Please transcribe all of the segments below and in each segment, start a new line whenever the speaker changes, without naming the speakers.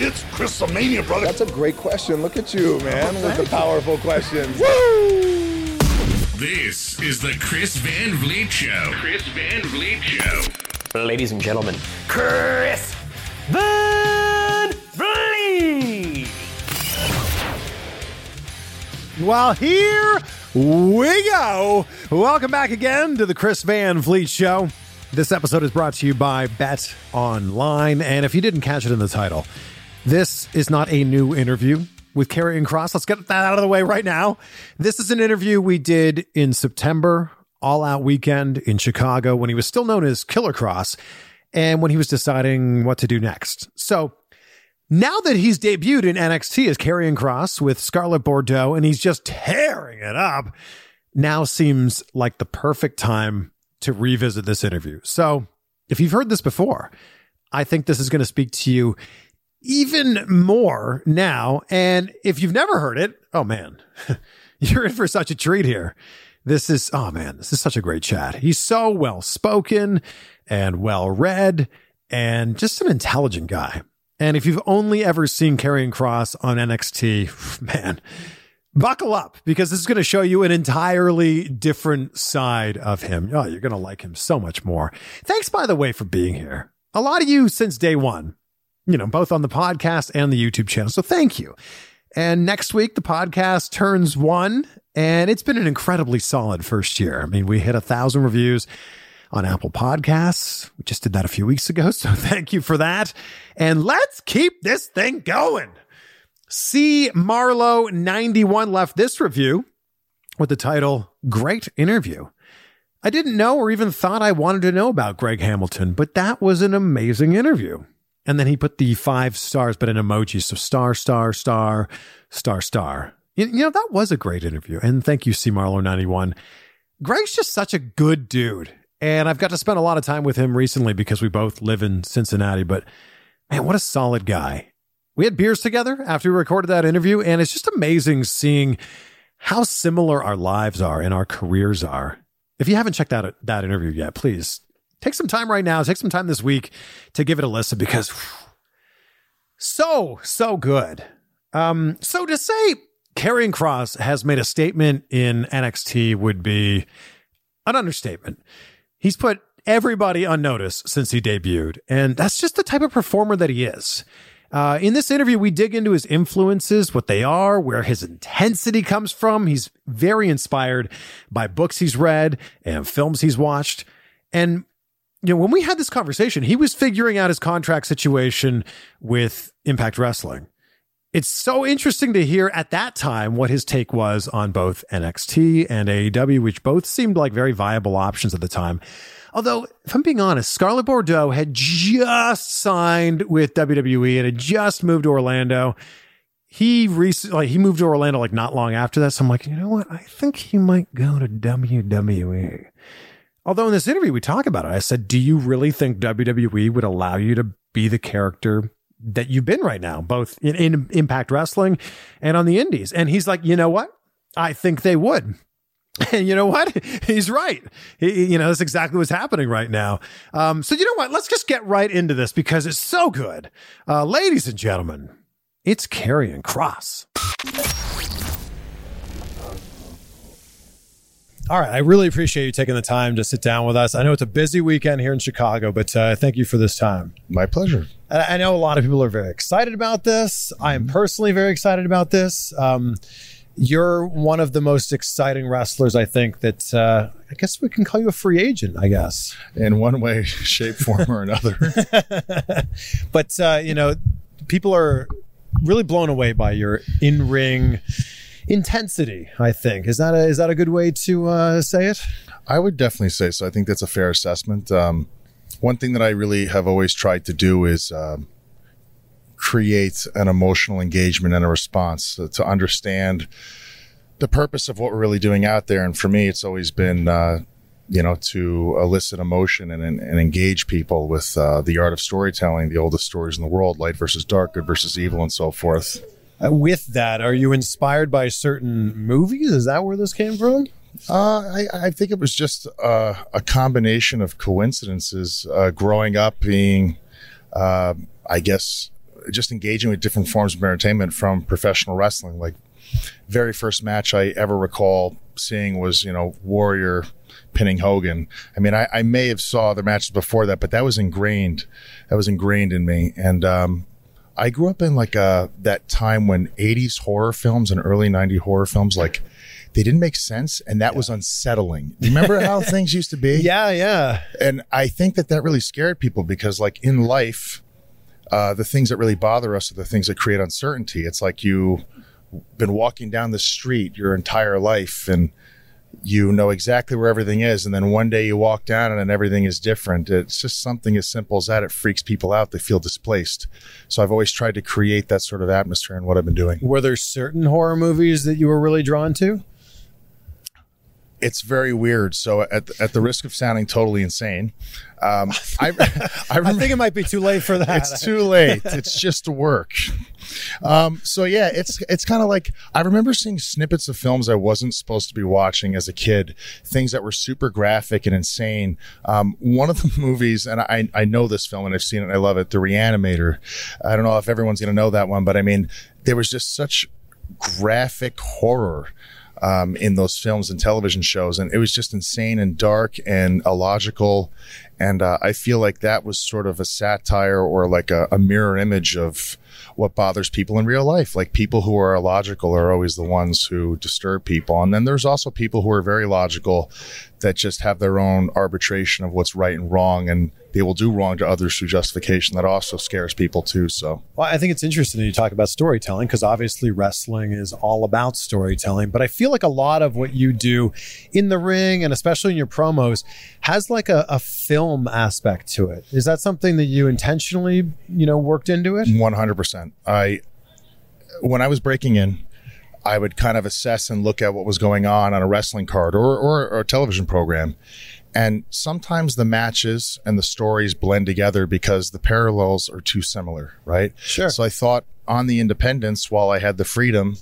It's Chrisomania, brother.
That's a great question. Look at you, man, with the powerful questions. Woo!
This is the Chris Van Vliet Show. Chris Van Vliet Show.
Ladies and gentlemen, Chris Van Vliet.
Well, here we go. Welcome back again to the Chris Van Vliet Show. This episode is brought to you by Bet Online. And if you didn't catch it in the title, this is not a new interview with Karrion Kross. Let's get that out of the way right now. This is an interview we did in September, all out weekend in Chicago when he was still known as Killer Kross and when he was deciding what to do next. So now that he's debuted in NXT as Karrion Kross with Scarlett Bordeaux and he's just tearing it up, now seems like the perfect time to revisit this interview. So if you've heard this before, I think this is going to speak to you even more now. And if you've never heard it, oh man, you're in for such a treat here. This is, oh man, this is such a great chat. He's so well spoken and well read and just an intelligent guy. And if you've only ever seen Karrion Kross on NXT, man, buckle up because this is going to show you an entirely different side of him. Oh, you're going to like him so much more. Thanks, by the way, for being here. A lot of you since day one you know, both on the podcast and the YouTube channel. So thank you. And next week, the podcast turns one, and it's been an incredibly solid first year. I mean, we hit a thousand reviews on Apple Podcasts. We just did that a few weeks ago. So thank you for that. And let's keep this thing going. C. Marlowe 91 left this review with the title Great Interview. I didn't know or even thought I wanted to know about Greg Hamilton, but that was an amazing interview. And then he put the five stars, but in emoji. So star, star, star, star, star. You, you know, that was a great interview. And thank you, C. Marlowe91. Greg's just such a good dude. And I've got to spend a lot of time with him recently because we both live in Cincinnati. But man, what a solid guy. We had beers together after we recorded that interview. And it's just amazing seeing how similar our lives are and our careers are. If you haven't checked out that interview yet, please take some time right now, take some time this week to give it a listen because whew, so, so good. Um, so to say Karrion Kross has made a statement in NXT would be an understatement. He's put everybody on notice since he debuted, and that's just the type of performer that he is. Uh, in this interview, we dig into his influences, what they are, where his intensity comes from. He's very inspired by books he's read and films he's watched. And you know, when we had this conversation, he was figuring out his contract situation with Impact Wrestling. It's so interesting to hear at that time what his take was on both NXT and AEW, which both seemed like very viable options at the time. Although, if I'm being honest, Scarlett Bordeaux had just signed with WWE and had just moved to Orlando. He recently, like, he moved to Orlando like not long after that. So I'm like, you know what? I think he might go to WWE. Although in this interview we talk about it, I said, "Do you really think WWE would allow you to be the character that you've been right now, both in, in Impact Wrestling and on the Indies?" And he's like, "You know what? I think they would." And you know what? He's right. He, you know, that's exactly what's happening right now. Um, so you know what? Let's just get right into this because it's so good. Uh, ladies and gentlemen, it's Karrion Kross. All right. I really appreciate you taking the time to sit down with us. I know it's a busy weekend here in Chicago, but uh, thank you for this time.
My pleasure.
And I know a lot of people are very excited about this. I am personally very excited about this. Um, you're one of the most exciting wrestlers, I think, that uh, I guess we can call you a free agent, I guess.
In one way, shape, form, or another.
But, uh, you know, people are really blown away by your in ring intensity, I think. Is that a, is that a good way to uh, say it?
I would definitely say so. I think that's a fair assessment. Um, one thing that I really have always tried to do is um, create an emotional engagement and a response to understand the purpose of what we're really doing out there. And for me, it's always been, uh, you know, to elicit emotion and, and, and engage people with uh, the art of storytelling, the oldest stories in the world, light versus dark, good versus evil, and so forth.
Uh, with that, are you inspired by certain movies? Is that where this came from?
Uh, I, I think it was just uh, a combination of coincidences. Uh, growing up, being, uh, I guess, just engaging with different forms of entertainment from professional wrestling. Like, very first match I ever recall seeing was, you know, Warrior pinning Hogan. I mean, I, I may have saw other matches before that, but that was ingrained. That was ingrained in me, and um, I grew up in like that time when 80s horror films and early 90s horror films, like, they didn't make sense and that was unsettling. Remember how things used to be?
Yeah, yeah.
And I think that that really scared people because, like, in life, uh, the things that really bother us are the things that create uncertainty. It's like you've been walking down the street your entire life and you know exactly where everything is. And then one day you walk down and everything is different. It's just something as simple as that. It freaks people out. They feel displaced. So I've always tried to create that sort of atmosphere in what I've been doing.
Were there certain horror movies that you were really drawn to?
It's very weird. So at, at the risk of sounding totally insane, um, I, I,
I think it might be too late for that.
it's too late. It's just work. Um, so yeah, it's it's kind of like I remember seeing snippets of films I wasn't supposed to be watching as a kid, things that were super graphic and insane. Um, one of the movies, and I I know this film and I've seen it, and I love it, The Reanimator. I don't know if everyone's gonna know that one, but I mean, there was just such graphic horror um, in those films and television shows. And it was just insane and dark and illogical. And uh, I feel like that was sort of a satire or like a, a mirror image of what bothers people in real life. Like people who are illogical are always the ones who disturb people. And then there's also people who are very logical that just have their own arbitration of what's right and wrong. And they will do wrong to others through justification. That also scares people too. So
Well, I think it's interesting that you talk about storytelling because obviously wrestling is all about storytelling. But I feel like a lot of what you do in the ring and especially in your promos has like a, a film aspect to it. Is that something that you intentionally, you know, worked into it?
100%. I, when I was breaking in, I would kind of assess and look at what was going on on a wrestling card or, or, or a television program. And sometimes the matches and the stories blend together because the parallels are too similar, right?
Sure.
So I thought on the independence, while I had the freedom,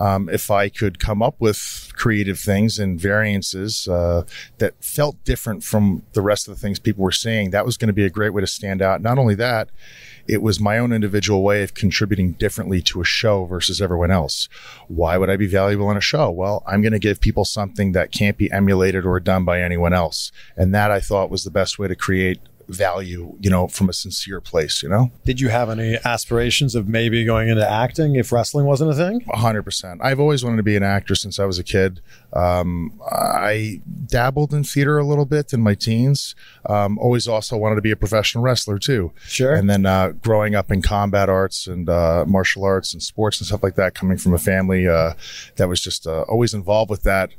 um, if I could come up with creative things and variances uh, that felt different from the rest of the things people were seeing, that was going to be a great way to stand out. Not only that, it was my own individual way of contributing differently to a show versus everyone else. Why would I be valuable on a show? Well, I'm going to give people something that can't be emulated or done by anyone else. And that I thought was the best way to create value, you know, from a sincere place, you know?
Did you have any aspirations of maybe going into acting if wrestling wasn't a thing?
hundred percent. I've always wanted to be an actor since I was a kid. Um, I dabbled in theater a little bit in my teens. Um, always also wanted to be a professional wrestler too.
Sure.
And then uh, growing up in combat arts and uh, martial arts and sports and stuff like that, coming from a family uh, that was just uh, always involved with that,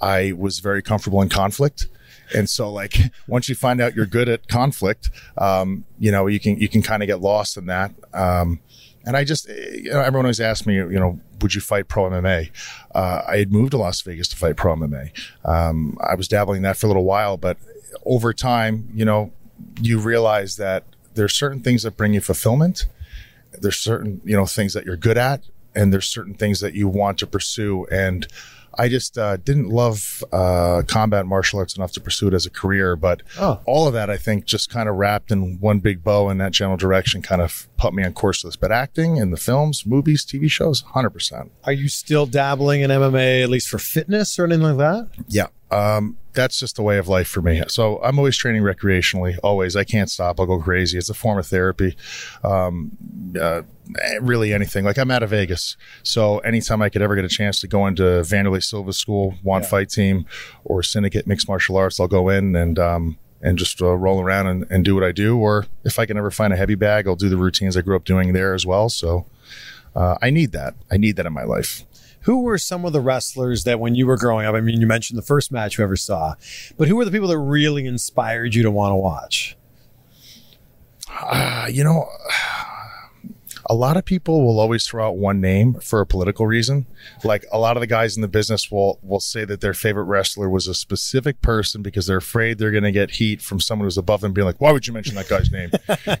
I was very comfortable in conflict. And so, like, once you find out you're good at conflict, um, you know, you can you can kind of get lost in that. Um, and I just, you know, everyone always asks me, you know, would you fight pro MMA? Uh, I had moved to Las Vegas to fight pro MMA. Um, I was dabbling in that for a little while, but over time, you know, you realize that there's certain things that bring you fulfillment. There's certain, you know, things that you're good at, and there's certain things that you want to pursue. And I just uh, didn't love uh, combat martial arts enough to pursue it as a career. But
Oh.
all of that, I think, just kind of wrapped in one big bow in that general direction, kind of put me on course for this. But acting in the films, movies, TV shows, hundred percent.
Are you still dabbling in MMA at least for fitness or anything like that?
Yeah, that's just the way of life for me. So I'm always training recreationally, always. I can't stop. I'll go crazy. It's a form of therapy. Um, uh, really anything. Like I'm out of Vegas. So anytime I could ever get a chance to go into Wanderlei Silva School, Wand Fight Team, or Syndicate Mixed Martial Arts, I'll go in and, um, and just uh, roll around and, and do what I do. Or if I can ever find a heavy bag, I'll do the routines I grew up doing there as well. So uh, I need that. I need that in my life.
Who were some of the wrestlers that when you were growing up? I mean, you mentioned the first match you ever saw, but who were the people that really inspired you to want to watch?
Uh, you know, a lot of people will always throw out one name for a political reason. Like a lot of the guys in the business will will say that their favorite wrestler was a specific person because they're afraid they're going to get heat from someone who's above them, being like, "Why would you mention that guy's name?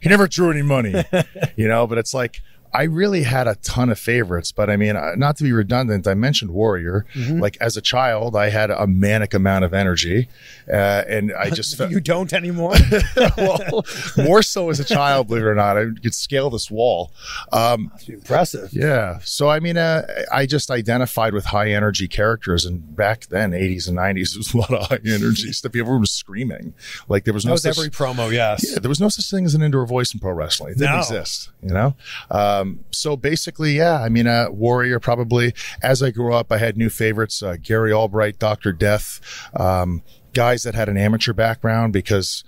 he never drew any money," you know. But it's like. I really had a ton of favorites, but I mean, uh, not to be redundant, I mentioned Warrior. Like as a child, I had a manic amount of energy, uh, and I just felt
You don't anymore.
well, more so as a child, believe it or not. I could scale this wall. Um,
Impressive.
yeah. So, I mean, uh, I just identified with high energy characters. And back then, 80s and 90s, there was a lot of high energy stuff. Everyone was screaming. Like there was
That
no
was
such,
every promo. Yes.
yeah, there was no such thing as an indoor voice in pro wrestling. It didn't
No.
exist, you know? Um, so basically, yeah, I mean, uh, Warrior probably. As I grew up, I had new favorites uh, Gary Albright, Dr. Death, um, guys that had an amateur background because.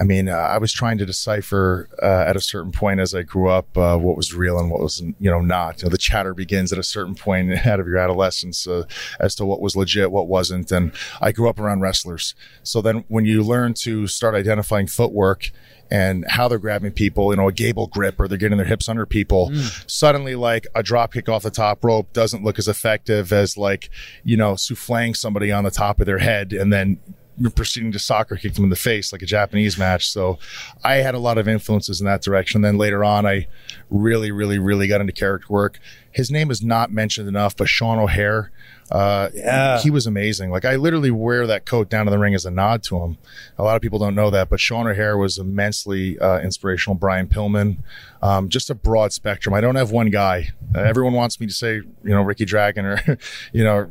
I mean, uh, I was trying to decipher uh, at a certain point as I grew up uh, what was real and what was, you know, not. You know, the chatter begins at a certain point out of your adolescence uh, as to what was legit, what wasn't. And I grew up around wrestlers. So then when you learn to start identifying footwork and how they're grabbing people, you know, a gable grip or they're getting their hips under people, mm. suddenly like a drop kick off the top rope doesn't look as effective as like, you know, souffling somebody on the top of their head and then proceeding to soccer kick them in the face like a Japanese match. So I had a lot of influences in that direction. Then later on, I really, really, really got into character work. His name is not mentioned enough, but Sean O'Haire, uh,
Yeah.
he was amazing. Like I literally wear that coat down to the ring as a nod to him. A lot of people don't know that, but Sean O'Haire was immensely uh, inspirational. Brian Pillman, um, just a broad spectrum. I don't have one guy. Uh, everyone wants me to say, you know, Ricky Dragon or, you know,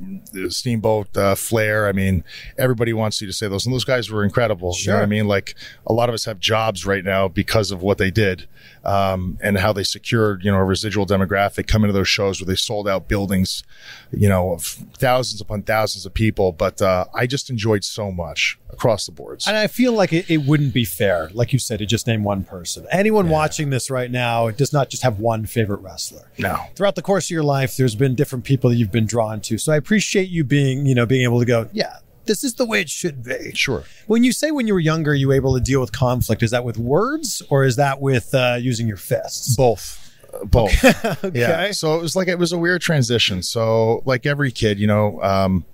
Steamboat uh, Flair. I mean, everybody wants you to say those, and those guys were incredible. You know what I mean? Like a lot of us have jobs right now because of what they did um, and how they secured, you know, a residual demographic coming to those shows where they sold out buildings, you know, of thousands upon thousands of people. But uh, I just enjoyed so much across the boards.
And I feel like it, it wouldn't be fair, like you said, to just name one person. Anyone watching this right now does not just have one favorite wrestler.
No.
Throughout the course of your life, there's been different people that you've been drawn to. So I appreciate you being, you know, being able to go, yeah, this is the way it should be.
Sure.
When you say when you were younger, you were able to deal with conflict, is that with words or is that with uh, using your fists?
Both. Uh, Both. Yeah. So it was like it was a weird transition. So like every kid, you know, um,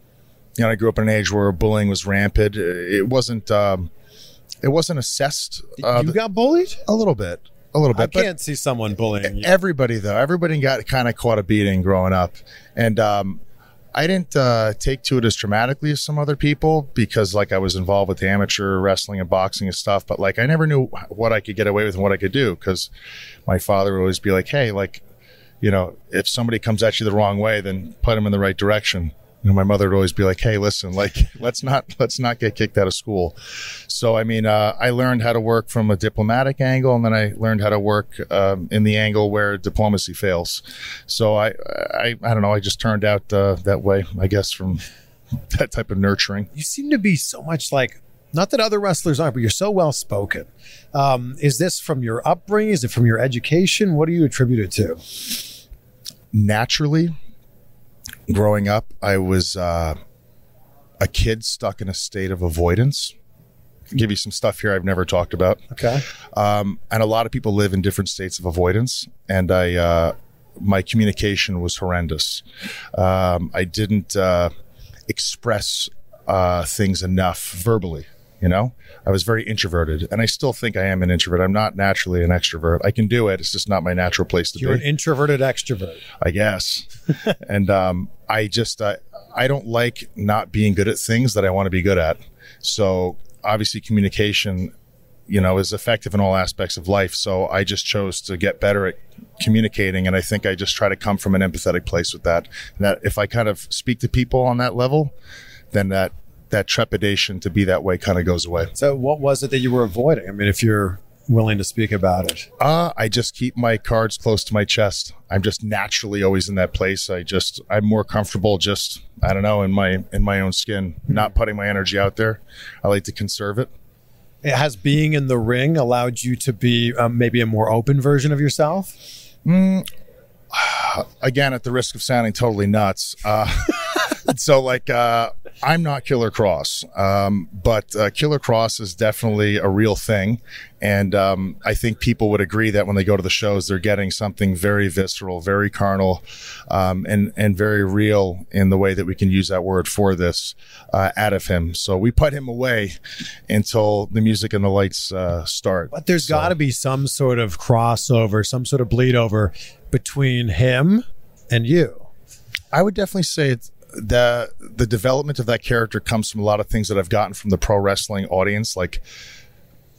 you know, I grew up in an age where bullying was rampant. It wasn't. Um, it wasn't assessed. Uh,
you got bullied?
a little bit. A little bit. but-
can't see someone bullying you.
Everybody though, everybody got kind of caught a beating growing up, and um, I didn't uh, take to it as traumatically as some other people because like I was involved with amateur wrestling and boxing and stuff. But like I never knew what I could get away with and what I could do because my father would always be like, "Hey, like, you know, if somebody comes at you the wrong way, then put them in the right direction." You know, my mother would always be like, "Hey, listen, like, let's not let's not get kicked out of school." So, I mean, uh, I learned how to work from a diplomatic angle, and then I learned how to work um, in the angle where diplomacy fails. So, I, I, I don't know. I just turned out uh, that way, I guess, from that type of nurturing.
you seem to be so much like not that other wrestlers aren't, but you're so well spoken. Um, is this from your upbringing? Is it from your education? What do you attribute it to?
Naturally, growing up, I was uh, a kid stuck in a state of avoidance. I'll give you some stuff here I've never talked about.
Okay.
um, and a lot of people live in different states of avoidance and i uh, my communication was horrendous um, i didn't uh, express uh, things enough verbally you know i was very introverted and i still think i am an introvert i'm not naturally an extrovert i can do it it's just not my natural place to
You're
be
an introverted extrovert.
I guess. and um, I just uh, I don't like not being good at things that I want to be good at. So obviously, communication, you know, is effective in all aspects of life. So I just chose to get better at communicating, and I think I just try to come from an empathetic place with that. And that if I kind of speak to people on that level, then that that trepidation to be that way kind of goes away.
So, what was it that you were avoiding? I mean, if you're willing to speak about it,
Uh, I just keep my cards close to my chest. I'm just naturally always in that place. I just I'm more comfortable just I don't know in my in my own skin, not putting my energy out there. I like to conserve it.
it has being in the ring allowed you to be um, maybe a more open version of yourself?
Again, at the risk of sounding totally nuts. Uh, so like uh, I'm not Killer Kross, um, but uh, Killer Kross is definitely a real thing, and um, I think people would agree that when they go to the shows, they're getting something very visceral, very carnal, um, and and very real in the way that we can use that word for this uh, out of him. So we put him away until the music and the lights uh, start.
But there's got to be some sort of crossover, some sort of bleed over between him and you.
I would definitely say it's the the development of that character comes from a lot of things that I've gotten from the pro wrestling audience. Like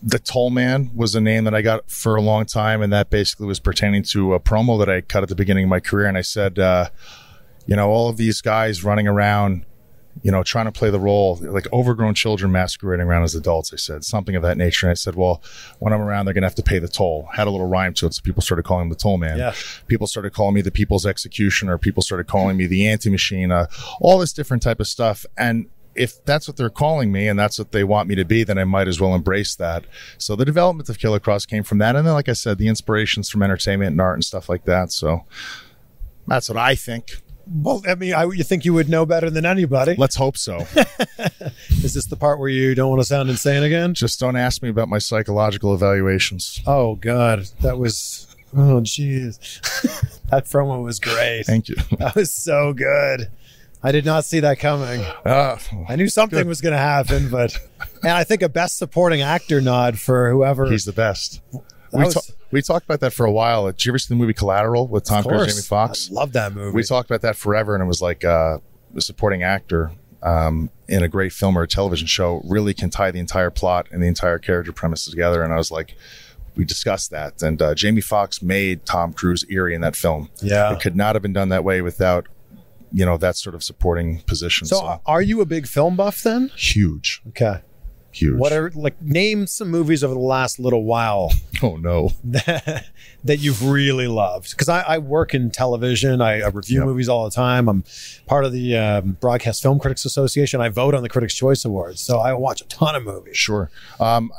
the Toll Man was a name that I got for a long time, and that basically was pertaining to a promo that I cut at the beginning of my career. And I said, uh, you know, all of these guys running around, you know, trying to play the role like overgrown children masquerading around as adults. I said something of that nature. And I said, well, when I'm around, they're going to have to pay the toll. Had a little rhyme to it. So people started calling him the toll man.
Yeah.
People started calling me the people's executioner. People started calling me the anti machine, uh, all this different type of stuff. And if that's what they're calling me and that's what they want me to be, then I might as well embrace that. So the development of Killer Kross came from that. And then, like I said, the inspirations from entertainment and art and stuff like that. So that's what I think.
Well, I mean, I, you think you would know better than anybody.
Let's hope so.
Is this the part where you don't want to sound insane again?
Just don't ask me about my psychological evaluations.
Oh God, that was oh jeez, that promo was great.
Thank you.
That was so good. I did not see that coming.
Uh,
I knew something was going to happen, but and I think a best supporting actor nod for whoever.
he's the best.
That
We,
was-
ta- we talked about that for a while. Did you ever see the movie Collateral with Tom Cruise and. Jamie Foxx?
I love that movie.
We talked about that forever, and it was like uh, the supporting actor um, in a great film or a television show really can tie the entire plot and the entire character premise together. And I was like, we discussed that, and uh, Jamie Foxx made Tom Cruise eerie in that film.
Yeah.
it could not have been done that way without, you know, that sort of supporting position.
so,
So,
are you a big film buff then?
huge,
Okay.
Huge.
What are like name some movies over the last little while
oh no,
that, that you've really loved? Because I, I work in television. I, I review
Yep.
movies all the time. I'm part of the um, Broadcast Film Critics Association. I vote on the Critics' Choice Awards, so I watch a ton of movies.
Sure. Um,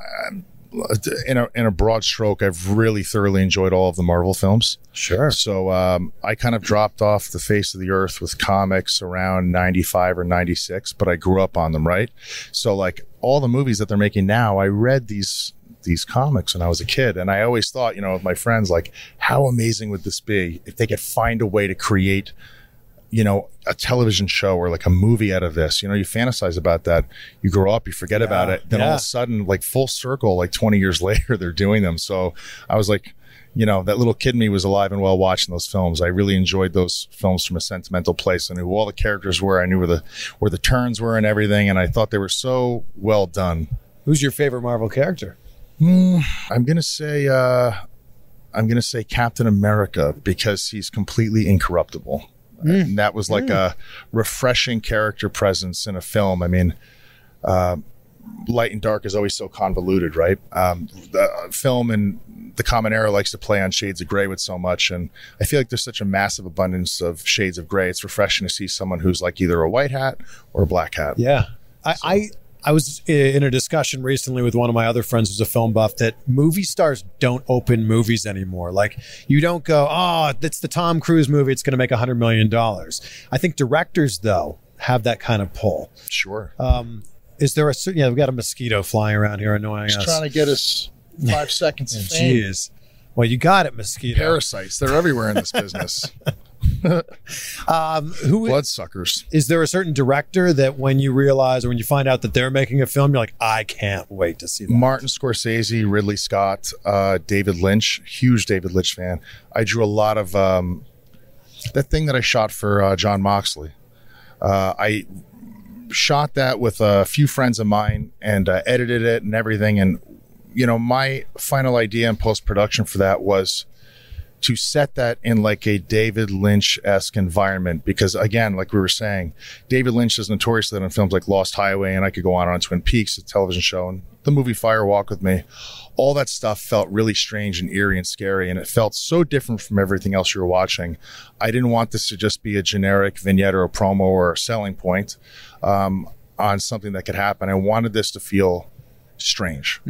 in a in a broad stroke, I've really thoroughly enjoyed all of the Marvel films.
Sure.
So um, I kind of dropped off the face of the earth with comics around 95 or 96, but I grew up on them, right? So like all the movies that they're making now, I read these these comics when I was a kid and I always thought, you know, with my friends like how amazing would this be if they could find a way to create you know, a television show or like a movie out of this. You know, you fantasize about that. You grow up, you forget about it. Then all of a sudden, like full circle, like 20 years later, they're doing them. So I was like, you know, that little kid in me was alive and well watching those films. I really enjoyed those films from a sentimental place. I knew who all the characters were. I knew where the where the turns were and everything. And I thought they were so well done.
Who's your favorite Marvel character?
I'm gonna say uh I'm gonna say Captain America because he's completely incorruptible. And that was like a refreshing character presence in a film. I mean, uh, light and dark is always so convoluted, right? Um, the film and the common era likes to play on shades of gray with so much, and I feel like there's such a massive abundance of shades of gray. It's refreshing to see someone who's like either a white hat or a black hat.
Yeah. I, I I was in a discussion recently with one of my other friends who's a film buff that movie stars don't open movies anymore. Like you don't go, oh, that's the Tom Cruise movie. It's going to make a hundred million dollars. I think directors though have that kind of pull.
Sure.
Um, is there a certain? Yeah, we've got a mosquito flying around here annoying us.
Trying to get us five seconds of
Jeez. Well, you got it, mosquito.
Parasites, they're everywhere in this business.
Um, who
Bloodsuckers.
is there a certain director that when you realize or when you find out that they're making a film, you're like, I can't wait to see that.
Martin Scorsese, Ridley Scott, uh, David Lynch, huge David Lynch fan. I drew a lot of um, that thing that I shot for uh, Jon Moxley. Uh, I shot that with a few friends of mine and uh, edited it and everything. And you know, my final idea in post production for that was to set that in like a David Lynch esque environment, because again, like we were saying, David Lynch is notorious that in films like Lost Highway, and I could go on on Twin Peaks, the television show, and the movie Fire Walk with Me, all that stuff felt really strange and eerie and scary, and it felt so different from everything else you were watching. I didn't want this to just be a generic vignette or a promo or a selling point um, on something that could happen. I wanted this to feel strange.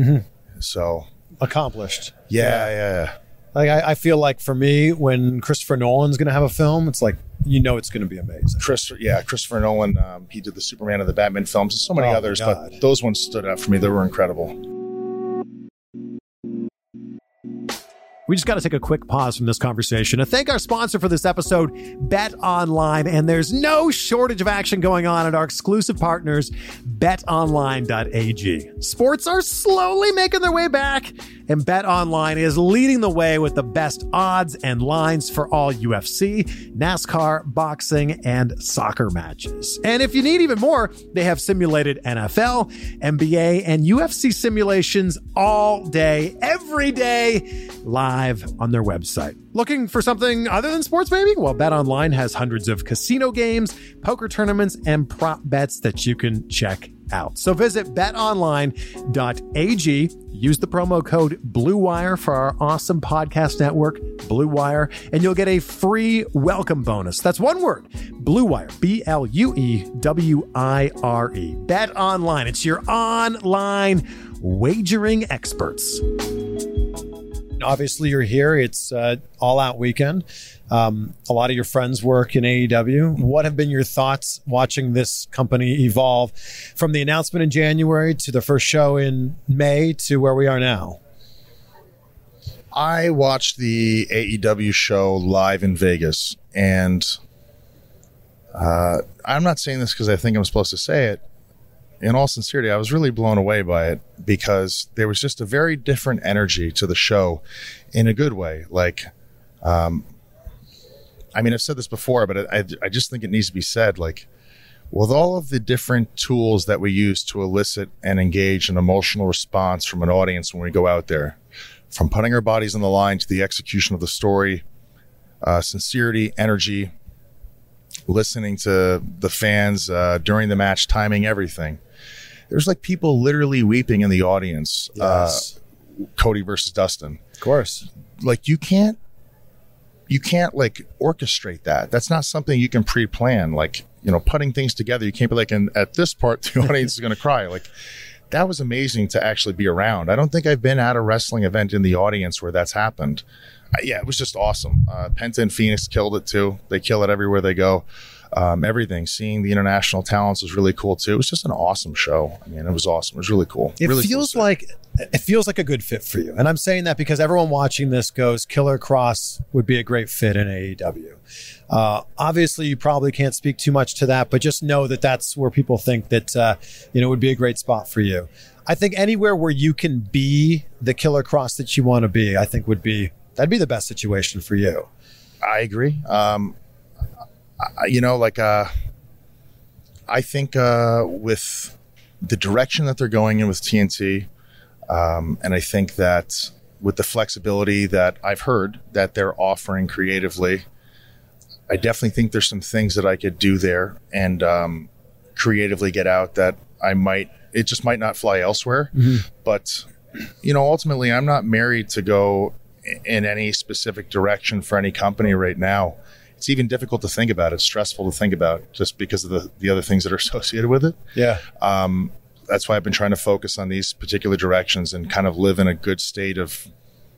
So
Accomplished.
yeah, yeah, yeah.
Like I, I feel like for me, when Christopher Nolan's going to have a film, it's like you know it's going to be amazing.
Chris, yeah, Christopher Nolan. Um, he did the Superman and the Batman films, and so many
Oh,
others, but those ones stood out for me. They were incredible.
We just got to take a quick pause from this conversation to thank our sponsor for this episode, Bet Online. And there's no shortage of action going on at our exclusive partners, betonline.ag. Sports are slowly making their way back, and Bet Online is leading the way with the best odds and lines for all UFC, NASCAR, boxing, and soccer matches. And if you need even more, they have simulated NFL, NBA, and UFC simulations all day, every day, live on their website. Looking for something other than sports, maybe? Well, Bet Online has hundreds of casino games, poker tournaments, and prop bets that you can check out. So visit betonline.ag. Use the promo code BLUEWIRE for our awesome podcast network, Blue Wire, and you'll get a free welcome bonus. That's one word Blue Wire, B L U E W I R E. Bet Online, it's your online wagering experts. Obviously, you're here. It's uh, all out weekend. Um, a lot of your friends work in AEW. What have been your thoughts watching this company evolve from the announcement in January to the first show in May to where we are now?
I watched the AEW show live in Vegas, and uh, I'm not saying this because I think I'm supposed to say it. In all sincerity, I was really blown away by it because there was just a very different energy to the show in a good way. Like, um, I mean, I've said this before, but I, I just think it needs to be said. Like, with all of the different tools that we use to elicit and engage an emotional response from an audience when we go out there, from putting our bodies on the line to the execution of the story, uh, sincerity, energy, listening to the fans uh, during the match, timing everything. There's like people literally weeping in the audience. Uh, Cody versus Dustin.
of course.
Like you can't, you can't like orchestrate that. That's not something you can pre-plan. Like you know, putting things together. You can't be like, and at this part, the audience is going to cry. Like that was amazing to actually be around. I don't think I've been at a wrestling event in the audience where that's happened. Yeah, it was just awesome. Uh, Penta and Fénix killed it too. They kill it everywhere they go. Um, everything, seeing the international talents was really cool too. It was just an awesome show. I mean, it was awesome. It was really cool.
It
really
feels
stuff.
like it feels like a good fit for you. And I'm saying that because everyone watching this goes Killer Kross would be a great fit in AEW. Uh, obviously, you probably can't speak too much to that, but just know that that's where people think that uh, you know would be a great spot for you. I think anywhere where you can be the Killer Kross that you want to be, I think would be that'd be the best situation for you.
I agree. Um, I, you know, like uh, I think uh, with the direction that they're going in with TNT, um, and I think that with the flexibility that I've heard that they're offering creatively, I definitely think there's some things that I could do there and um, creatively get out that I might. It just might not fly elsewhere, but you know, ultimately, I'm not married to go in any specific direction for any company right now. It's even difficult to think about. It's stressful to think about just because of the, the other things that are associated with it.
Yeah.
Um, that's why I've been trying to focus on these particular directions and kind of live in a good state of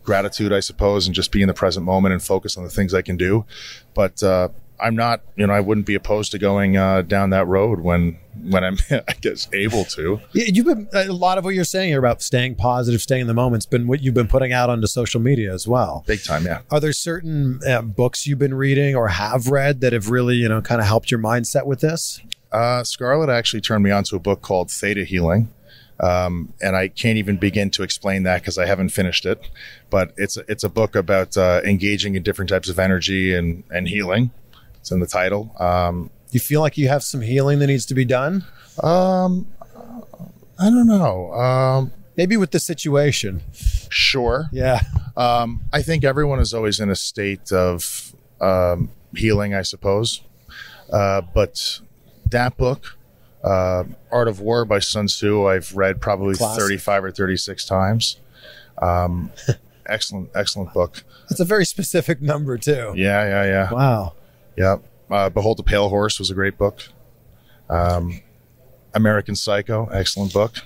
gratitude, I suppose, and just be in the present moment and focus on the things I can do. But uh, I'm not, you know, I wouldn't be opposed to going uh, down that road when when I'm, I guess, able to.
Yeah, You've been a lot of what you're saying here about staying positive, staying in the moment's been what you've been putting out onto social media as well.
Big time, yeah.
Are there certain uh, books you've been reading or have read that have really, you know, kind of helped your mindset with this?
Uh, Scarlett actually turned me on to a book called Theta Healing. Um, and I can't even begin to explain that because I haven't finished it. But it's it's a book about uh, engaging in different types of energy and and healing. It's in the title. Um,
You feel like you have some healing that needs to be done?
um, I don't know. Um,
Maybe with the situation.
Sure.
Yeah.
Um, I think everyone is always in a state of um, healing, I suppose. Uh, but that book, uh, Art of War by Sun Tzu, I've read probably
Classic.
35 or 36 times. Um, excellent, excellent book.
It's a very specific number, too.
Yeah, yeah, yeah.
Wow.
Yep. Uh, Behold the Pale Horse was a great book. Um, American Psycho, excellent book.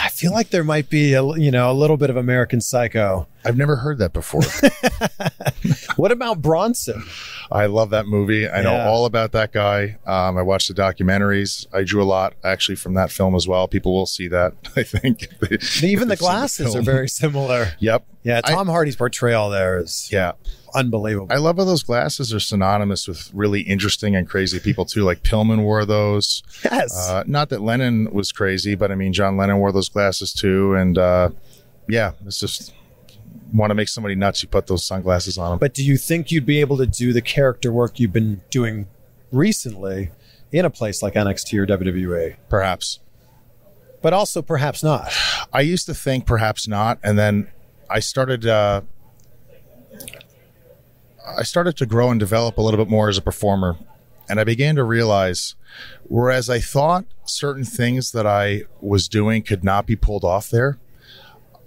I feel like there might be a you know a little bit of American Psycho.
I've never heard that before.
What about Bronson?
I love that movie. I know all about that guy. Um, I watched the documentaries. I drew a lot actually from that film as well. People will see that, I think.
Even the
If the
glasses are very similar.
Yep.
Yeah,
I-
Tom Hardy's portrayal there is
Yeah.
Unbelievable.
I love how those glasses are synonymous with really interesting and crazy people too. Like Pillman wore those.
yes.
Uh, not that Lennon was crazy, but I mean, John Lennon wore those glasses too. And uh, yeah, it's just want to make somebody nuts. You put those sunglasses on them.
but do you think you'd be able to do the character work you've been doing recently in a place like NXT or WWE?
Perhaps.
But also perhaps not.
I used to think perhaps not, and then I started. Uh, I started to grow and develop a little bit more as a performer, and I began to realize, whereas I thought certain things that I was doing could not be pulled off there,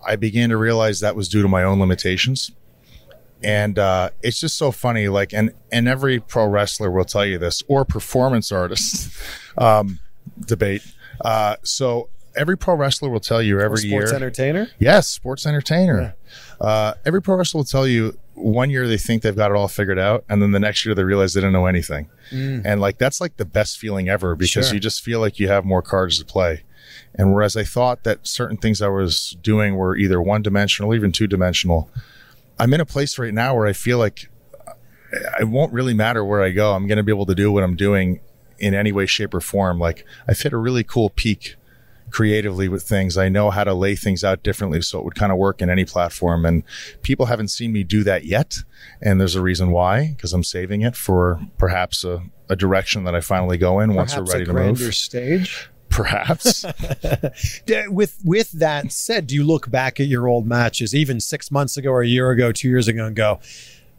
I began to realize that was due to my own limitations. And uh, it's just so funny, like, and and every pro wrestler will tell you this, or performance artist um, debate. Uh, so every pro wrestler will tell you every
Sports
year.
Sports entertainer?
Yes, sports entertainer. Uh, every pro wrestler will tell you one year they think they've got it all figured out, and then the next year they realize they didn't know anything. And like that's like the best feeling ever because
Sure.
you just feel like you have more cards to play. And whereas I thought that certain things I was doing were either one dimensional, even two dimensional, I'm in a place right now where I feel like it won't really matter where I go. I'm going to be able to do what I'm doing in any way, shape, or form. Like I've hit a really cool peak creatively with things. I know how to lay things out differently so it would kind of work in any platform. And people haven't seen me do that yet. And there's a reason why, because I'm saving it for perhaps a, a direction that I finally go in once we're ready
a
to
grander
move.
stage?
Perhaps.
With with that said, do you look back at your old matches, even six months ago or a year ago, two years ago, and go,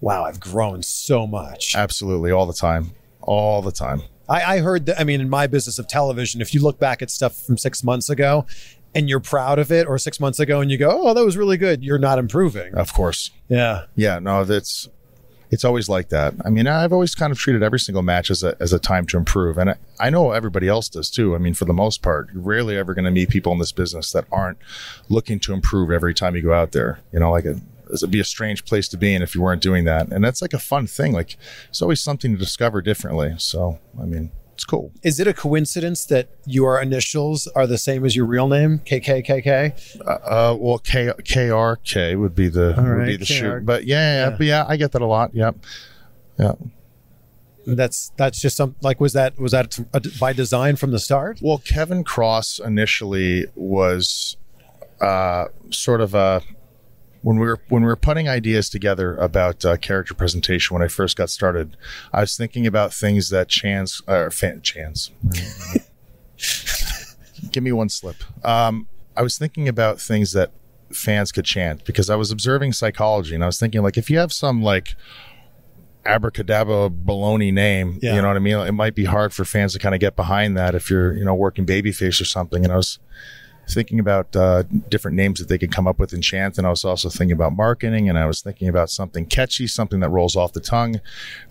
"Wow, I've grown so much."
Absolutely. All the time. All the time.
I, I heard that. I mean, in my business of television, if you look back at stuff from six months ago and you're proud of it, or six months ago and you go, "Oh, that was really good," you're not improving.
Of course.
Yeah,
Yeah, no, that's it's always like that. I mean, I've always kind of treated every single match as a as a time to improve, and I, I know everybody else does too. I mean, for the most part, you're rarely ever going to meet people in this business that aren't looking to improve every time you go out there. You know, like a, it'd be a strange place to be in if you weren't doing that, and that's like a fun thing. Like it's always something to discover differently. So, I mean, it's cool.
is it a coincidence that your initials are the same as your real name, KKKK?
Uh, well, K KRK would be the would be the
KR.
shoot, but yeah, yeah,
Yeah.
but yeah, I get that a lot. Yep. Yeah.
That's that's just some like was that was that uh, by design from the start?
Well, Kevin Kross initially was uh, sort of a when we were when we were putting ideas together about uh, character presentation when I first got started. I was thinking about things that Chance or fan, Chance. Give me one slip. Um, I was thinking about things that fans could chant because I was observing psychology and I was thinking like if you have some like abracadabra baloney name.
Yeah.
You know what I mean? It might be hard for fans to kind of get behind that if you're, you know, working babyface or something. And I was thinking about uh, different names that they could come up with in chant. And I was also thinking about marketing and I was thinking about something catchy, something that rolls off the tongue.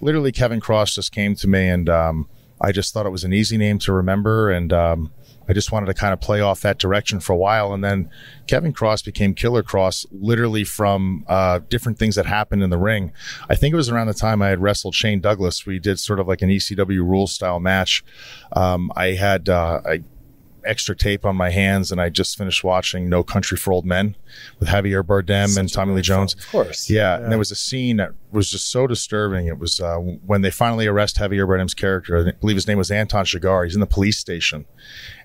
Literally, Kevin Kross just came to me and um, I just thought it was an easy name to remember. And, um, I just wanted to kind of play off that direction for a while. And then Kevin Kross became Killer Kross literally from uh, different things that happened in the ring. I think it was around the time I had wrestled Shane Douglas. We did sort of like an ECW rule style match. Um, I had uh, I, extra tape on my hands and I just finished watching No Country for Old Men with Javier Bardem and Tommy Lee Jones.
Of course.
Yeah, and there was a scene that was just so disturbing. It was uh, when they finally arrest Javier Bardem's character. I believe his name was Anton Chigurh. He's in the police station,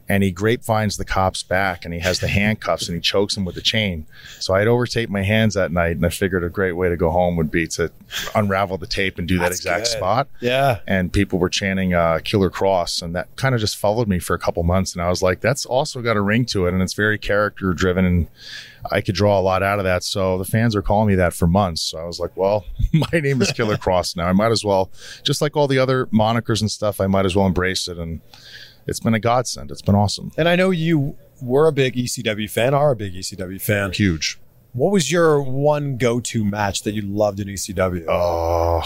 and he grapevines the cop's back, and he has the handcuffs, and he chokes him with the chain. So I had overtaped my hands that night, and I figured a great way to go home would be to unravel the tape and do that exact
good.
spot.
Yeah.
And people were chanting uh, "Killer Kross," and that kind of just followed me for a couple months. And I was like, "That's also got a ring to it, and it's very character driven." And I could draw a lot out of that. So the fans are calling me that for months. So I was like, well, my name is Killer Kross now. I might as well, just like all the other monikers and stuff, I might as well embrace it. And it's been a godsend. It's been awesome.
And I know you were a big ECW fan, are a big ECW fan.
Huge.
What was your one go-to match that you loved in ECW?
Oh,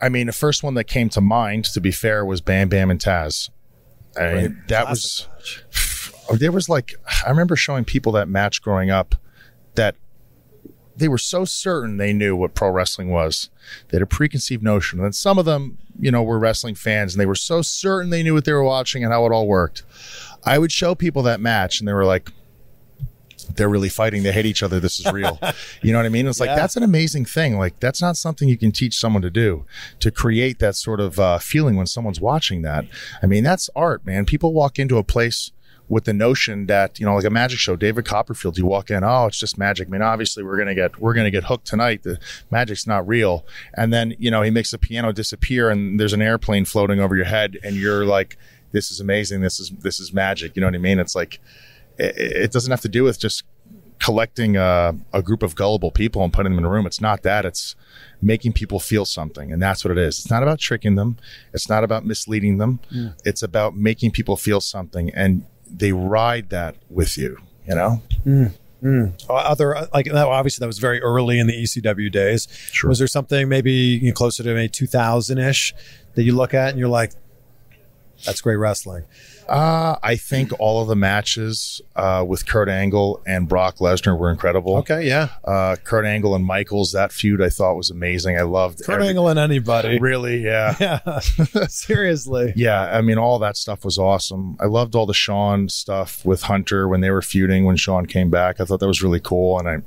I mean, the first one that came to mind, to be fair, was Bam Bam and Taz. I mean, that was there was like I remember showing people that match growing up that they were so certain they knew what pro wrestling was. They had a preconceived notion. And then some of them, you know, were wrestling fans and they were so certain they knew what they were watching and how it all worked. I would show people that match and they were like, they're really fighting. They hate each other. This is real. you know what I mean? It's like, that's an amazing thing. Like, that's not something you can teach someone to do, to create that sort of uh, feeling when someone's watching that. I mean, that's art, man. People walk into a place with the notion that, you know, like a magic show, David Copperfield, you walk in, oh, it's just magic. I mean, obviously we're going to get, we're to get hooked tonight. The magic's not real. And then, you know, he makes the piano disappear and there's an airplane floating over your head and you're like, this is amazing. This is, this is magic. You know what I mean? It's like, it, it doesn't have to do with just collecting a, a group of gullible people and putting them in a room. It's not that. It's making people feel something. And that's what it is. It's not about tricking them. It's not about misleading them. It's about making people feel something. And they ride that with you, you know?
Uh, Other like obviously that was very early in the ECW days.
Sure.
Was there something maybe you know, closer to maybe 2000 ish that you look at and you're like, that's great wrestling?
Uh, I think all of the matches uh, with Kurt Angle and Brock Lesnar were incredible.
Okay, yeah.
Uh, Kurt Angle and Michaels, that feud I thought was amazing. I loved
Kurt
every-
Angle and anybody.
Really, yeah.
Yeah, seriously.
Yeah, I mean, all that stuff was awesome. I loved all the Shawn stuff with Hunter when they were feuding when Shawn came back. I thought that was really cool. And I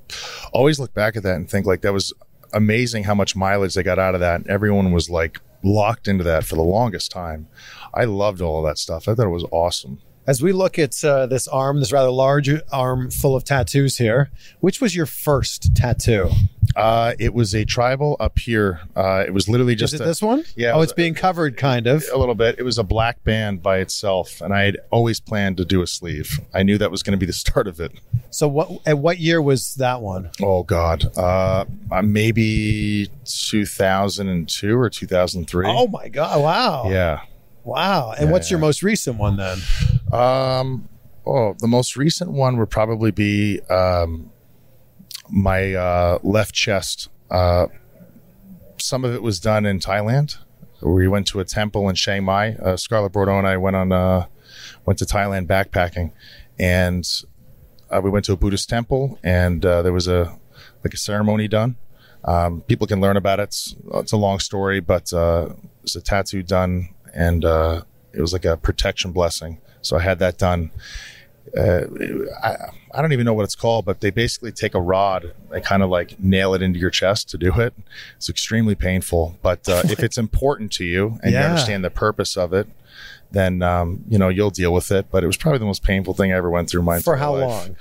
always look back at that and think like that was amazing how much mileage they got out of that. Everyone was like locked into that for the longest time. I loved all of that stuff. I thought it was awesome.
As we look at uh, this arm, this rather large arm full of tattoos here, which was your first tattoo?
Uh, it was a tribal up here. Uh, it was literally just
Is it
a-
this one?
Yeah, it
Oh, it's being covered, kind of.
a little bit. It was a black band by itself, and I had always planned to do a sleeve. I knew that was going to be the start of it.
So, what? At what year was that one?
Oh God, uh, uh, maybe 2002 or 2003.
Oh my god! Wow.
yeah.
Wow. And what's your most recent one then?
Um, oh, the most recent one would probably be um, my uh, left chest. Uh, some of it was done in Thailand. We went to a temple in Chiang Mai. Uh, Scarlett Bordeaux and I went on uh, went to Thailand backpacking, and uh, we went to a Buddhist temple, and uh, there was a like a ceremony done. Um, people can learn about it. It's, it's a long story, but uh, it's a tattoo done, and uh, it was like a protection blessing. So I had that done. Uh, I, I don't even know what it's called, but they basically take a rod, they kind of like nail it into your chest to do it. It's extremely painful, but uh, if it's important to you and you understand the purpose of it, then um, you know you'll deal with it. But it was probably the most painful thing I ever went through my
For how
life.
long?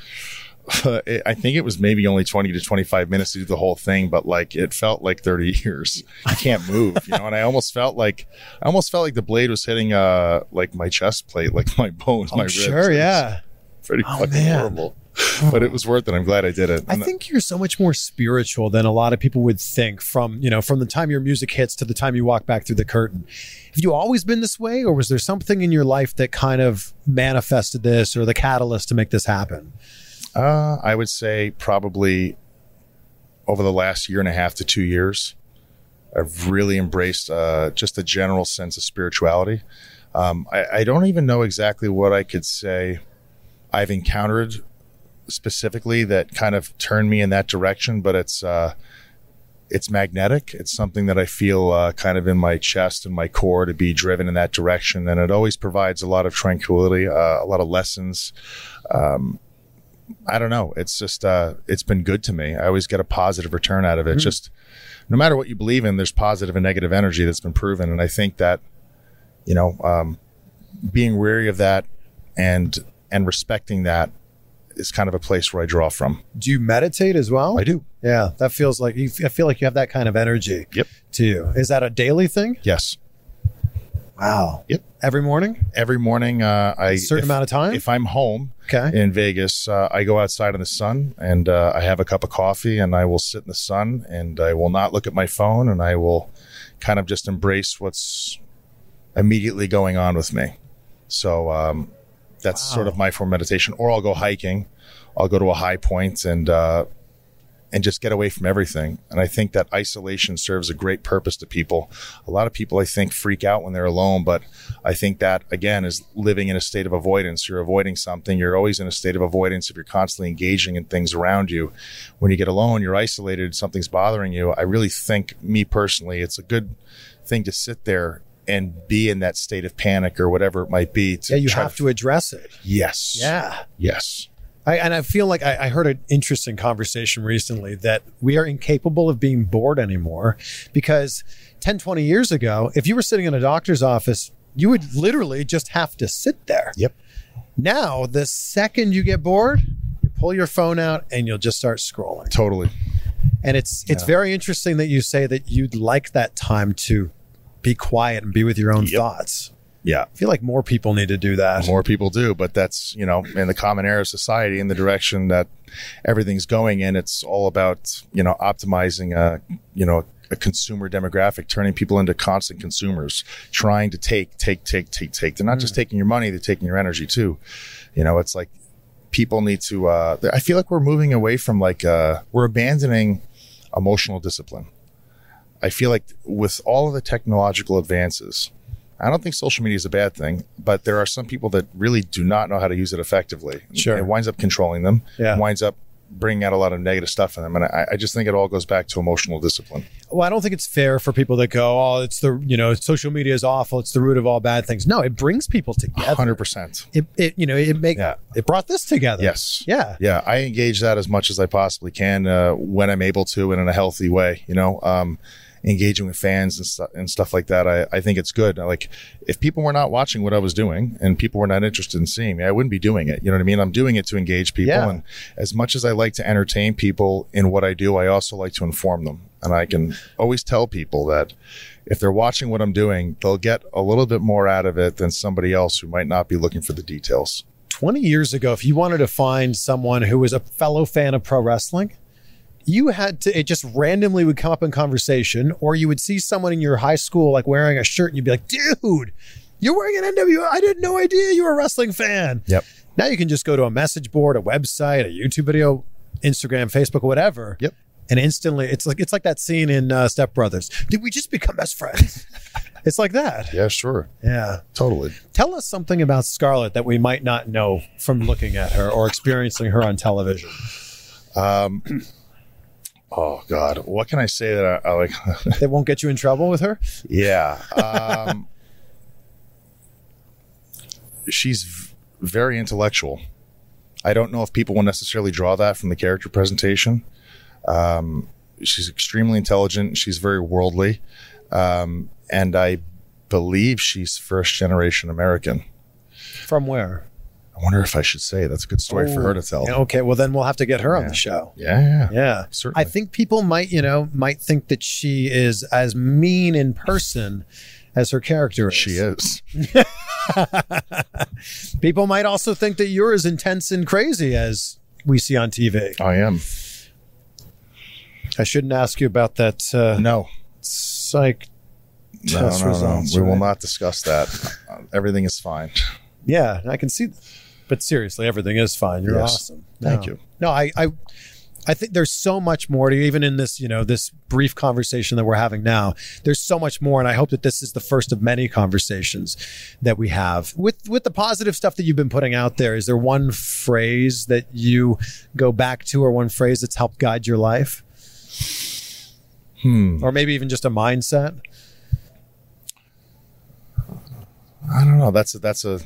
It- I think it was maybe only 20 to 25 minutes to do the whole thing, but like it felt like 30 years. I can't move, you know, and I almost felt like, I almost felt like the blade was hitting, uh, like my chest plate, like my bones, my ribs.
Sure. Yeah.
Pretty fucking
man.
horrible, but it was worth it. I'm glad I did it.
I
And
think you're so much more spiritual than a lot of people would think from, you know, from the time your music hits to the time you walk back through the curtain. Have you always been this way or was there something in your life that kind of manifested this or the catalyst to make this happen?
Uh, I would say probably over the last year and a half to two years, I've really embraced uh, just a general sense of spirituality. Um, I, I don't even know exactly what I could say I've encountered specifically that kind of turned me in that direction, but it's uh, it's magnetic. It's something that I feel uh, kind of in my chest and my core to be driven in that direction, and it always provides a lot of tranquility, uh, a lot of lessons. I don't know. It's just uh, it's been good to me. I always get a positive return out of it. Just no matter what you believe in, there's positive and negative energy that's been proven, and I think that you know um, being wary of that and and respecting that is kind of a place where I draw from.
Do you meditate as well?
I do.
Yeah, that feels like you I feel like you have that kind of energy
Yep.
to you. Is that a daily thing?
Yes.
Wow.
Yep.
Every morning?
Every morning, uh, I
certain
if-
amount of time?
If I'm home,
Okay.
in Vegas, uh, I go outside in the sun and uh, I have a cup of coffee and I will sit in the sun and I will not look at my phone and I will kind of just embrace what's immediately going on with me. So um, that's sort of my form of meditation. Or I'll go hiking. I'll go to a high point and uh, and just get away from everything. And I think that isolation serves a great purpose to people. A lot of people, I think, freak out when they're alone, but I think that again is living in a state of avoidance. You're avoiding something. You're always in a state of avoidance if you're constantly engaging in things around you. When you get alone, you're isolated, something's bothering you. I really think, me personally, it's a good thing to sit there and be in that state of panic or whatever it might be. To
Yeah, you have to address it.
Yes.
Yeah.
Yes.
I, and I feel like I, I heard an interesting conversation recently that we are incapable of being bored anymore because 10, 20 years ago, if you were sitting in a doctor's office, you would literally just have to sit there.
Yep.
Now, the second you get bored, you pull your phone out and you'll just start scrolling.
Totally.
And it's it's very interesting that you say that you'd like that time to be quiet and be with your own
Yep.
thoughts.
Yeah.
I feel like more people need to do that.
More people do, but that's, you know, in the common era of society in the direction that everything's going in, it's all about, you know, optimizing a, you know, a consumer demographic, turning people into constant consumers, trying to take, take, take, take, take. They're not just taking your money, they're taking your energy too. You know, it's like people need to, uh, I feel like we're moving away from like, uh, we're abandoning emotional discipline. I feel like with all of the technological advances, I don't think social media is a bad thing, but there are some people that really do not know how to use it effectively.
Sure.
It winds up controlling them,
Yeah.
winds up bringing out a lot of negative stuff in them. And I, I just think it all goes back to emotional discipline.
well, I don't think it's fair for people that go, "Oh, it's the you know, social media is awful. It's the root of all bad things." No, it brings people together.
100%.
It, it you know, it make
Yeah.
it brought this together.
Yes.
Yeah.
Yeah. I engage that as much as I possibly can uh, when I'm able to and in a healthy way, you know. Um, engaging with fans and, stu- and stuff like that. I, I think it's good. Like if people were not watching what I was doing and people were not interested in seeing me, I wouldn't be doing it. You know what I mean? I'm doing it to engage people.
Yeah.
And as much as I like to entertain people in what I do, I also like to inform them. And I can always tell people that if they're watching what I'm doing, they'll get a little bit more out of it than somebody else who might not be looking for the details.
20 years ago, if you wanted to find someone who was a fellow fan of pro wrestling, you had to, it just randomly would come up in conversation, or you would see someone in your high school like wearing a shirt and you'd be like, dude, you're wearing an NWO. I didn't know idea you were a wrestling fan.
Yep.
Now you can just go to a message board, a website, a YouTube video, Instagram, Facebook, whatever.
Yep.
And instantly, it's like it's like that scene in uh, Step Brothers. Did we just become best friends? it's like that.
Yeah, sure.
Yeah.
Totally.
Tell us something about Scarlett that we might not know from looking at her or experiencing her on television.
Oh God, what can I say that I, I like?
That won't get you in trouble with her?
yeah, um, she's v- very intellectual. I don't know if people will necessarily draw that from the character presentation. Um, she's extremely intelligent. She's very worldly, um, and I believe she's first generation American.
From where?
I wonder if I should say that's a good story for her to tell.
Okay, well then we'll have to get her on the show.
Yeah, yeah,
Yeah.
Certainly.
I think people might, you know, might think that she is as mean in person as her character is.
she is.
People might also think that you're as intense and crazy as we see on TV.
I am.
I shouldn't ask you about that uh,
No,
psych
no,
test
no, no.
results.
We will not discuss that. Everything is fine.
Yeah, I can see. But seriously, everything is fine. You're
Yes.
awesome.
Thank
No.
you.
No, I, I, I think there's so much more to even in this, you know, this brief conversation that we're having now. There's so much more, and I hope that this is the first of many conversations that we have with with the positive stuff that you've been putting out there. Is there one phrase that you go back to, or one phrase that's helped guide your life? Hmm. Or maybe even just a mindset.
I don't know. That's a, that's a.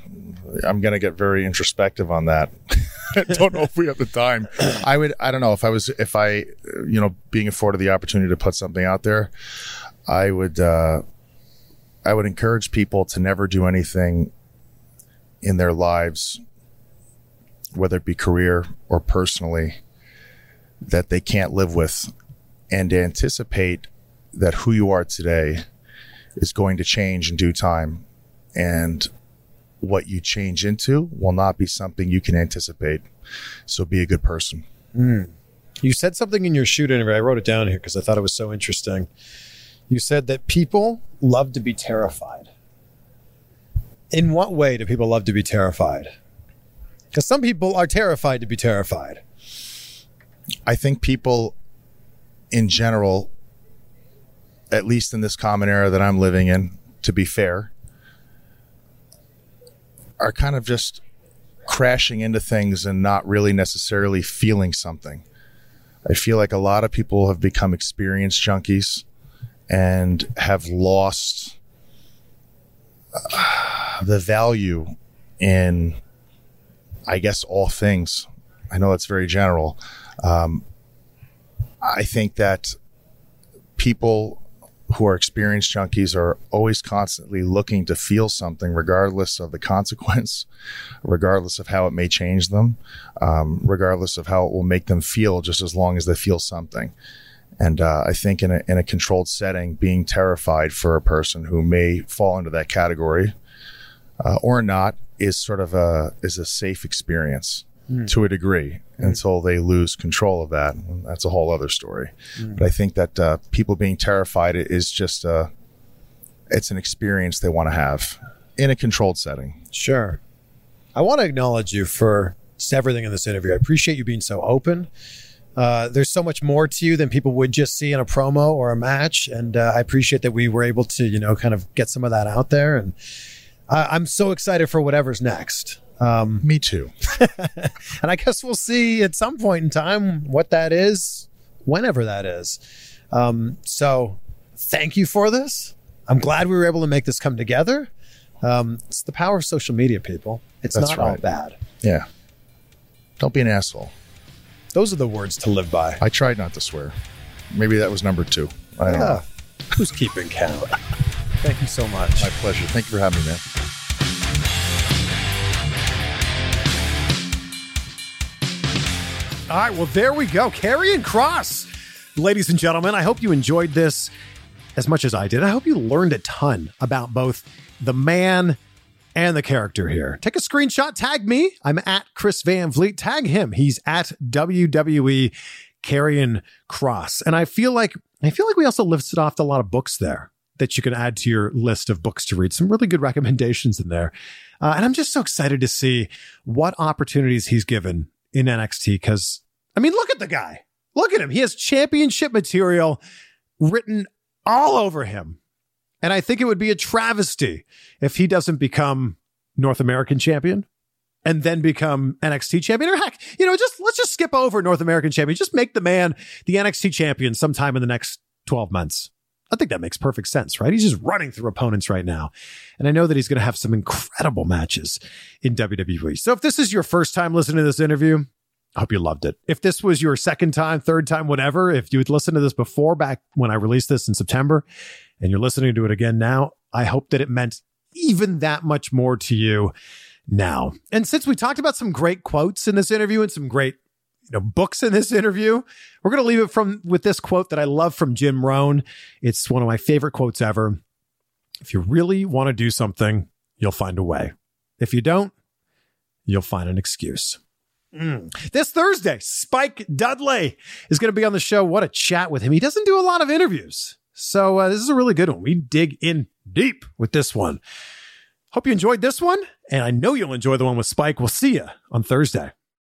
I'm gonna get very introspective on that. I don't know if we have the time. I would. I don't know if I was if I, you know, being afforded the opportunity to put something out there, I would. uh I would encourage people to never do anything in their lives, whether it be career or personally, that they can't live with, and anticipate that who you are today is going to change in due time and what you change into will not be something you can anticipate. So be a good person. Hmm.
You said something in your shoot interview. I wrote it down here because I thought it was so interesting. You said that people love to be terrified. In what way do people love to be terrified? Because some people are terrified to be terrified.
I think people in general, at least in this common era that I'm living in, to be fair, are kind of just crashing into things and not really necessarily feeling something. I feel like a lot of people have become experience junkies and have lost uh, the value in, I guess, all things. I know that's very general. Um, I think that people who are experienced junkies are always constantly looking to feel something, regardless of the consequence, regardless of how it may change them, um, regardless of how it will make them feel, just as long as they feel something. And uh, I think in a, in a controlled setting, being terrified for a person who may fall into that category uh, or not is sort of a is a safe experience to a degree until they lose control of that. And that's a whole other story. But I think that uh, people being terrified is just uh, it's an experience they want to have in a controlled setting.
Sure. I want to acknowledge you for everything in this interview. I appreciate you being so open. Uh, there's so much more to you than people would just see in a promo or a match, and uh, I appreciate that we were able to, you know, kind of get some of that out there. And I I'm so excited for whatever's next. Um,
Me too.
and I guess we'll see at some point in time what that is, whenever that is. Um, so thank you for this. I'm glad we were able to make this come together. Um, it's the power of social media, people. It's
That's
not all
right.
bad.
Yeah. Don't be an asshole.
Those are the words to live by.
I tried not to swear. Maybe that was number two. I don't know.
Who's keeping count? Thank you so much.
My pleasure. Thank you for having me, man.
All right, well, there we go. Karrion Kross. Ladies and gentlemen, I hope you enjoyed this as much as I did. I hope you learned a ton about both the man and the character here. Take a screenshot, tag me. I'm at Chris Van Vliet. Tag him. He's at WWE Karrion Kross. And I feel like I feel like we also listed off a lot of books there that you can add to your list of books to read. Some really good recommendations in there. Uh, and I'm just so excited to see what opportunities he's given in NXT because, I mean, look at the guy. Look at him. He has championship material written all over him. And I think it would be a travesty if he doesn't become North American champion and then become NXT champion. Or heck, you know, just let's just skip over North American champion. Just make the man the NXT champion sometime in the next 12 months. I think that makes perfect sense, right? He's just running through opponents right now. And I know that he's going to have some incredible matches in WWE. So if this is your first time listening to this interview, I hope you loved it. If this was your second time, third time, whatever, if you had listened to this before back when I released this in September and you're listening to it again now, I hope that it meant even that much more to you now. And since we talked about some great quotes in this interview and some great you know books in this interview, we're going to leave it from with this quote that I love from Jim Rohn. It's one of my favorite quotes ever. If you really want to do something, you'll find a way. If you don't, you'll find an excuse. Mm. This Thursday, Spike Dudley is going to be on the show. What a chat with him. He doesn't do a lot of interviews. So uh, this is a really good one. We dig in deep with this one. Hope you enjoyed this one, and I know you'll enjoy the one with Spike. We'll see you on Thursday.